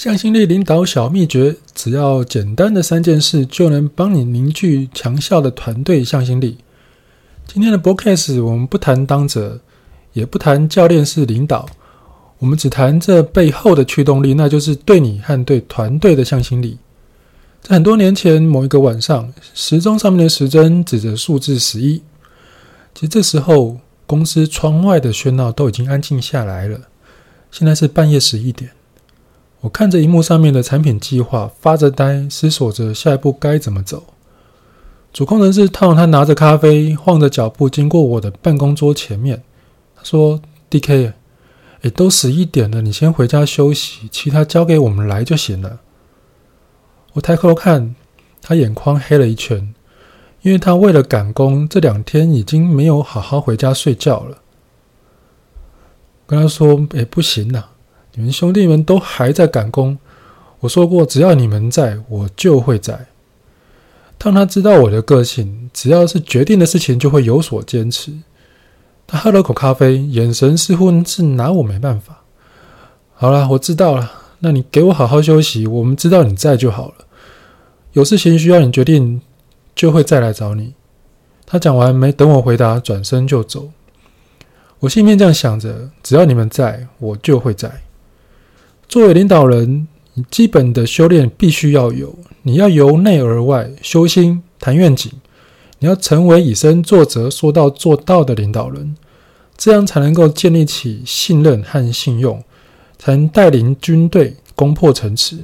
向心力领导小秘诀，只要简单的三件事，就能帮你凝聚强效的团队向心力。今天的 Podcast 我们不谈当者，也不谈教练式领导，我们只谈这背后的驱动力，那就是对你和对团队的向心力。在很多年前某一个晚上，时钟上面的时针指着数字十一。其实这时候，公司窗外的喧闹都已经安静下来了。现在是半夜十一点。我看着荧幕上面的产品计划，发着呆，思索着下一步该怎么走。主控人士汤，他拿着咖啡，晃着脚步经过我的办公桌前面。他说：“DK，诶，都十一点了，你先回家休息，其他交给我们来就行了。”我抬头看，他眼眶黑了一圈，因为他为了赶工，这两天已经没有好好回家睡觉了。跟他说：“诶，不行呐。”你们兄弟们都还在赶工，我说过，只要你们在，我就会在。当他知道我的个性，只要是决定的事情，就会有所坚持。他喝了口咖啡，眼神似乎是拿我没办法。好了，我知道了，那你给我好好休息。我们知道你在就好了。有事情需要你决定，就会再来找你。他讲完没等我回答，转身就走。我心里面这样想着：只要你们在，我就会在。作为领导人，基本的修炼必须要有。你要由内而外修心、谈愿景。你要成为以身作则、说到做到的领导人，这样才能够建立起信任和信用，才能带领军队攻破城池。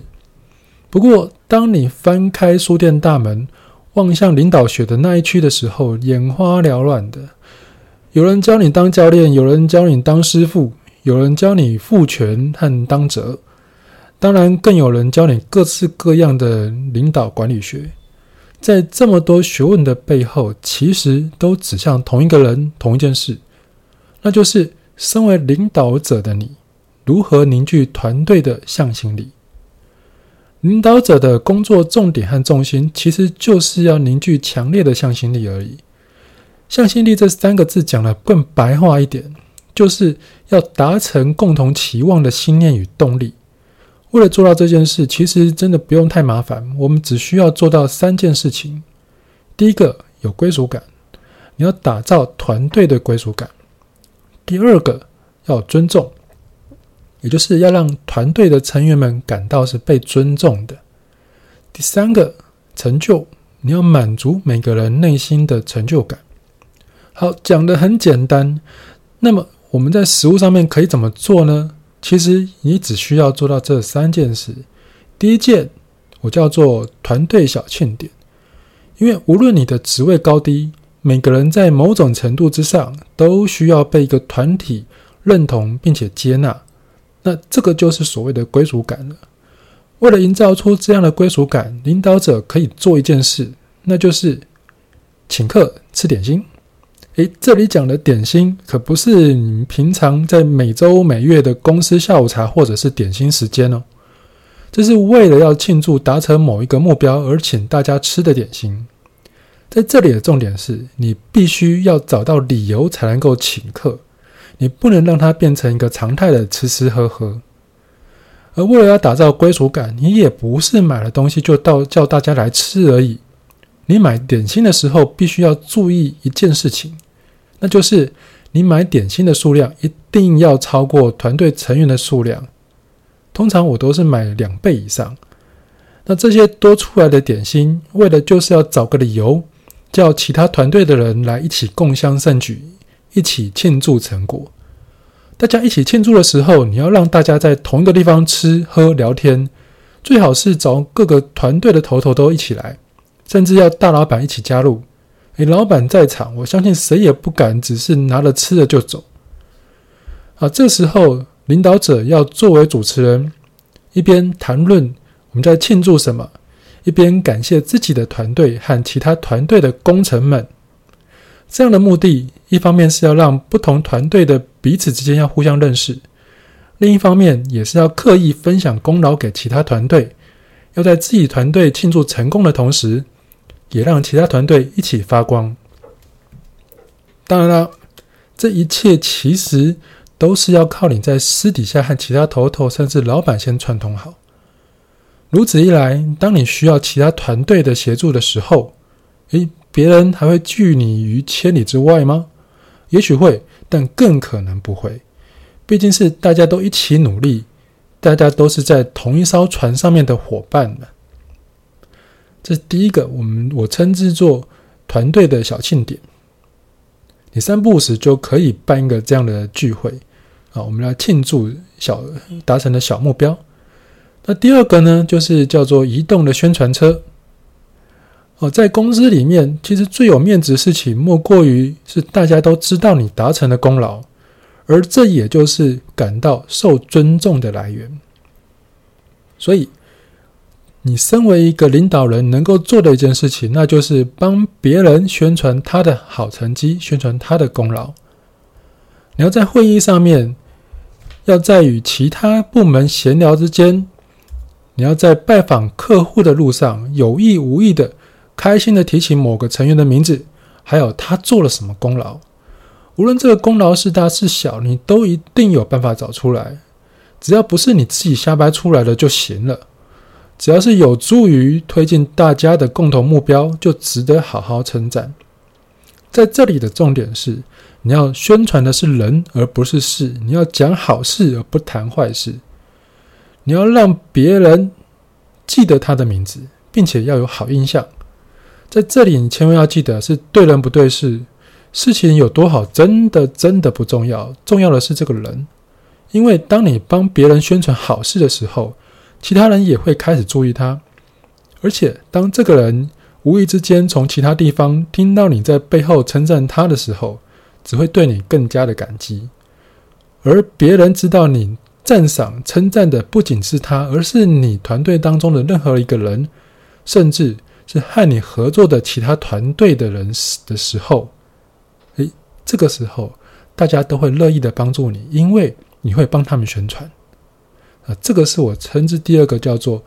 不过，当你翻开书店大门，望向领导学的那一区的时候，眼花缭乱的。有人教你当教练，有人教你当师傅。有人教你赋权和当责，当然更有人教你各式各样的领导管理学。在这么多学问的背后，其实都指向同一个人、同一件事，那就是身为领导者的你，如何凝聚团队的向心力。领导者的工作重点和重心，其实就是要凝聚强烈的向心力而已。向心力这三个字讲得更白话一点。就是要达成共同期望的信念与动力。为了做到这件事，其实真的不用太麻烦，我们只需要做到三件事情。第一个，有归属感，你要打造团队的归属感。第二个，要尊重，也就是要让团队的成员们感到是被尊重的。第三个，成就，你要满足每个人内心的成就感。好，讲得很简单，那么。我们在食物上面可以怎么做呢？其实你只需要做到这三件事。第一件，我叫做团队小庆典，因为无论你的职位高低，每个人在某种程度之上都需要被一个团体认同并且接纳。那这个就是所谓的归属感了。为了营造出这样的归属感，领导者可以做一件事，那就是请客吃点心。诶，这里讲的点心可不是你平常在每周每月的公司下午茶或者是点心时间哦，这是为了要庆祝达成某一个目标而请大家吃的点心。在这里的重点是你必须要找到理由才能够请客，你不能让它变成一个常态的吃吃喝喝。而为了要打造归属感，你也不是买了东西就到叫大家来吃而已。你买点心的时候，必须要注意一件事情。那就是你买点心的数量一定要超过团队成员的数量，通常我都是买两倍以上。那这些多出来的点心，为了就是要找个理由，叫其他团队的人来一起共襄盛举，一起庆祝成果。大家一起庆祝的时候，你要让大家在同一个地方吃喝聊天，最好是找各个团队的头头都一起来，甚至要大老板一起加入。诶，老板在场，我相信谁也不敢只是拿了吃的就走。啊，这时候领导者要作为主持人，一边谈论我们在庆祝什么，一边感谢自己的团队和其他团队的功臣们。这样的目的，一方面是要让不同团队的彼此之间要互相认识，另一方面也是要刻意分享功劳给其他团队，要在自己团队庆祝成功的同时。也让其他团队一起发光。当然了，这一切其实都是要靠你在私底下和其他头头甚至老板先串通好。如此一来，当你需要其他团队的协助的时候，诶，别人还会拒你于千里之外吗？也许会，但更可能不会。毕竟是大家都一起努力，大家都是在同一艘船上面的伙伴们。这是第一个，我们我称之作团队的小庆典。你三不五时就可以办一个这样的聚会啊，我们来庆祝小达成的小目标。那第二个呢，就是叫做移动的宣传车。哦，在公司里面，其实最有面子的事情，莫过于是大家都知道你达成的功劳，而这也就是感到受尊重的来源。所以。你身为一个领导人，能够做的一件事情，那就是帮别人宣传他的好成绩，宣传他的功劳。你要在会议上面，要在与其他部门闲聊之间，你要在拜访客户的路上，有意无意的开心的提起某个成员的名字，还有他做了什么功劳。无论这个功劳是大是小，你都一定有办法找出来。只要不是你自己瞎掰出来的就行了。只要是有助于推进大家的共同目标，就值得好好称赞。在这里的重点是，你要宣传的是人，而不是事；你要讲好事，而不谈坏事。你要让别人记得他的名字，并且要有好印象。在这里，你千万要记得是对人不对事。事情有多好，真的真的不重要，重要的是这个人。因为当你帮别人宣传好事的时候，其他人也会开始注意他，而且当这个人无意之间从其他地方听到你在背后称赞他的时候，只会对你更加的感激。而别人知道你赞赏、称赞的不仅是他，而是你团队当中的任何一个人，甚至是和你合作的其他团队的人的时候，诶，这个时候大家都会乐意的帮助你，因为你会帮他们宣传。啊，这个是我称之第二个叫做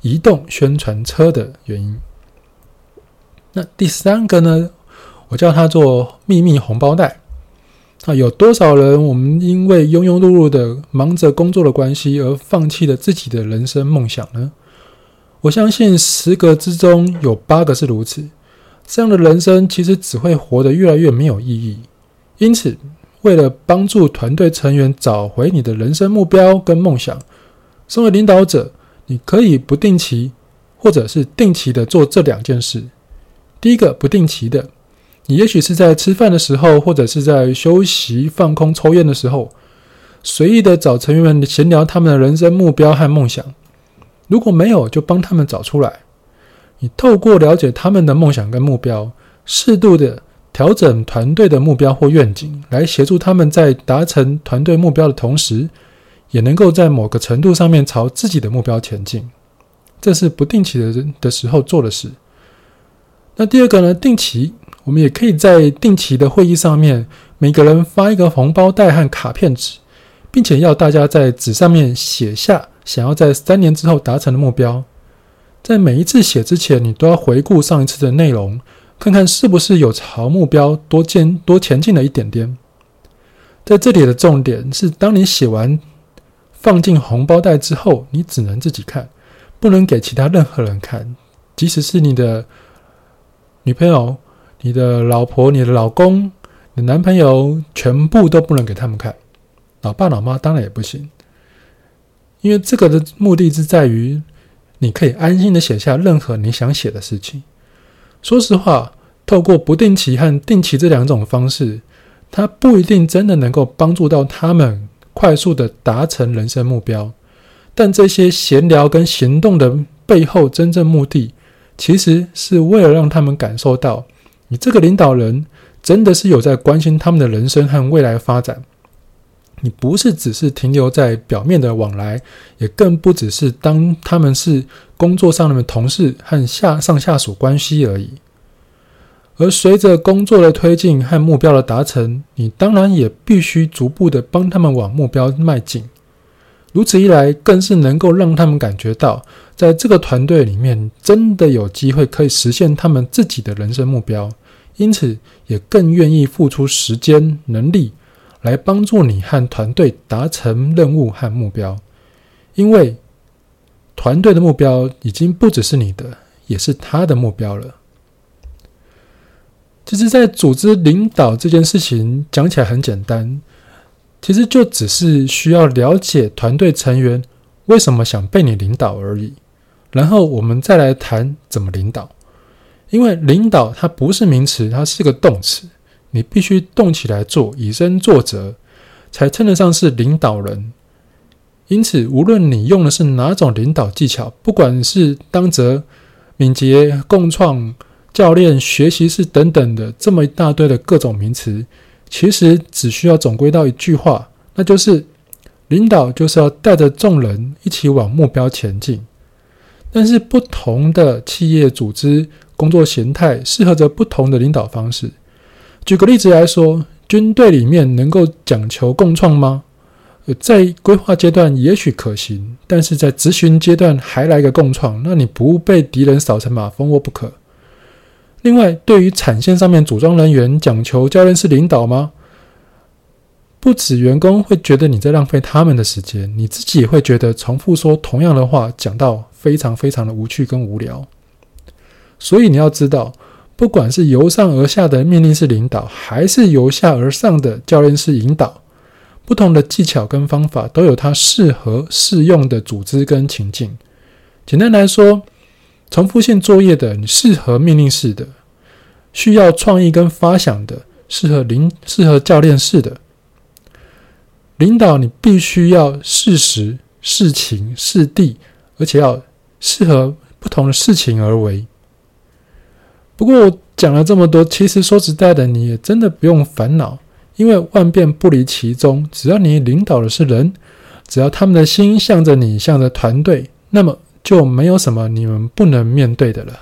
移动宣传车的原因。那第三个呢，我叫它做秘密红包袋。啊，有多少人我们因为庸庸碌碌的忙着工作的关系而放弃了自己的人生梦想呢？我相信十个之中有八个是如此。这样的人生其实只会活得越来越没有意义。因此。为了帮助团队成员找回你的人生目标跟梦想，身为领导者，你可以不定期或者是定期的做这两件事。第一个不定期的，你也许是在吃饭的时候，或者是在休息放空抽烟的时候，随意的找成员们闲聊他们的人生目标和梦想。如果没有，就帮他们找出来。你透过了解他们的梦想跟目标，适度的。调整团队的目标或愿景，来协助他们在达成团队目标的同时，也能够在某个程度上面朝自己的目标前进。这是不定期的的时候做的事。那第二个呢？定期，我们也可以在定期的会议上面，每个人发一个红包袋和卡片纸，并且要大家在纸上面写下想要在三年之后达成的目标。在每一次写之前，你都要回顾上一次的内容。看看是不是有朝目标多进多前进了一点点。在这里的重点是，当你写完放进红包袋之后，你只能自己看，不能给其他任何人看，即使是你的女朋友、你的老婆、你的老公、你的男朋友，全部都不能给他们看。老爸老妈当然也不行，因为这个的目的是在于，你可以安心的写下任何你想写的事情。说实话，透过不定期和定期这两种方式，它不一定真的能够帮助到他们快速的达成人生目标。但这些闲聊跟行动的背后，真正目的，其实是为了让他们感受到，你这个领导人真的是有在关心他们的人生和未来发展。你不是只是停留在表面的往来，也更不只是当他们是工作上的同事和下上下属关系而已。而随着工作的推进和目标的达成，你当然也必须逐步的帮他们往目标迈进。如此一来，更是能够让他们感觉到，在这个团队里面真的有机会可以实现他们自己的人生目标，因此也更愿意付出时间、能力。来帮助你和团队达成任务和目标，因为团队的目标已经不只是你的，也是他的目标了。其实，在组织领导这件事情讲起来很简单，其实就只是需要了解团队成员为什么想被你领导而已。然后我们再来谈怎么领导，因为领导它不是名词，它是个动词，你必须动起来做，以身作则，才称得上是领导人。因此，无论你用的是哪种领导技巧，不管是当责、敏捷、共创、教练、学习式等等的这么一大堆的各种名词，其实只需要总归到一句话，那就是领导就是要带着众人一起往目标前进。但是，不同的企业组织工作形态适合着不同的领导方式。举个例子来说，军队里面能够讲求共创吗？在规划阶段也许可行，但是在执行阶段还来个共创，那你不被敌人扫成马蜂窝不可。另外，对于产线上面组装人员讲求教练式领导吗？不止员工会觉得你在浪费他们的时间，你自己也会觉得重复说同样的话，讲到非常非常的无趣跟无聊。所以你要知道，不管是由上而下的命令式领导，还是由下而上的教练式引导，不同的技巧跟方法都有它适合适用的组织跟情境。简单来说，重复性作业的，你适合命令式的；需要创意跟发想的，适合领适合教练式的。领导你必须要适时、适情、适地，而且要适合不同的事情而为。不过我讲了这么多，其实说实在的，你也真的不用烦恼，因为万变不离其宗。只要你领导的是人，只要他们的心向着你，向着团队，那么就没有什么你们不能面对的了。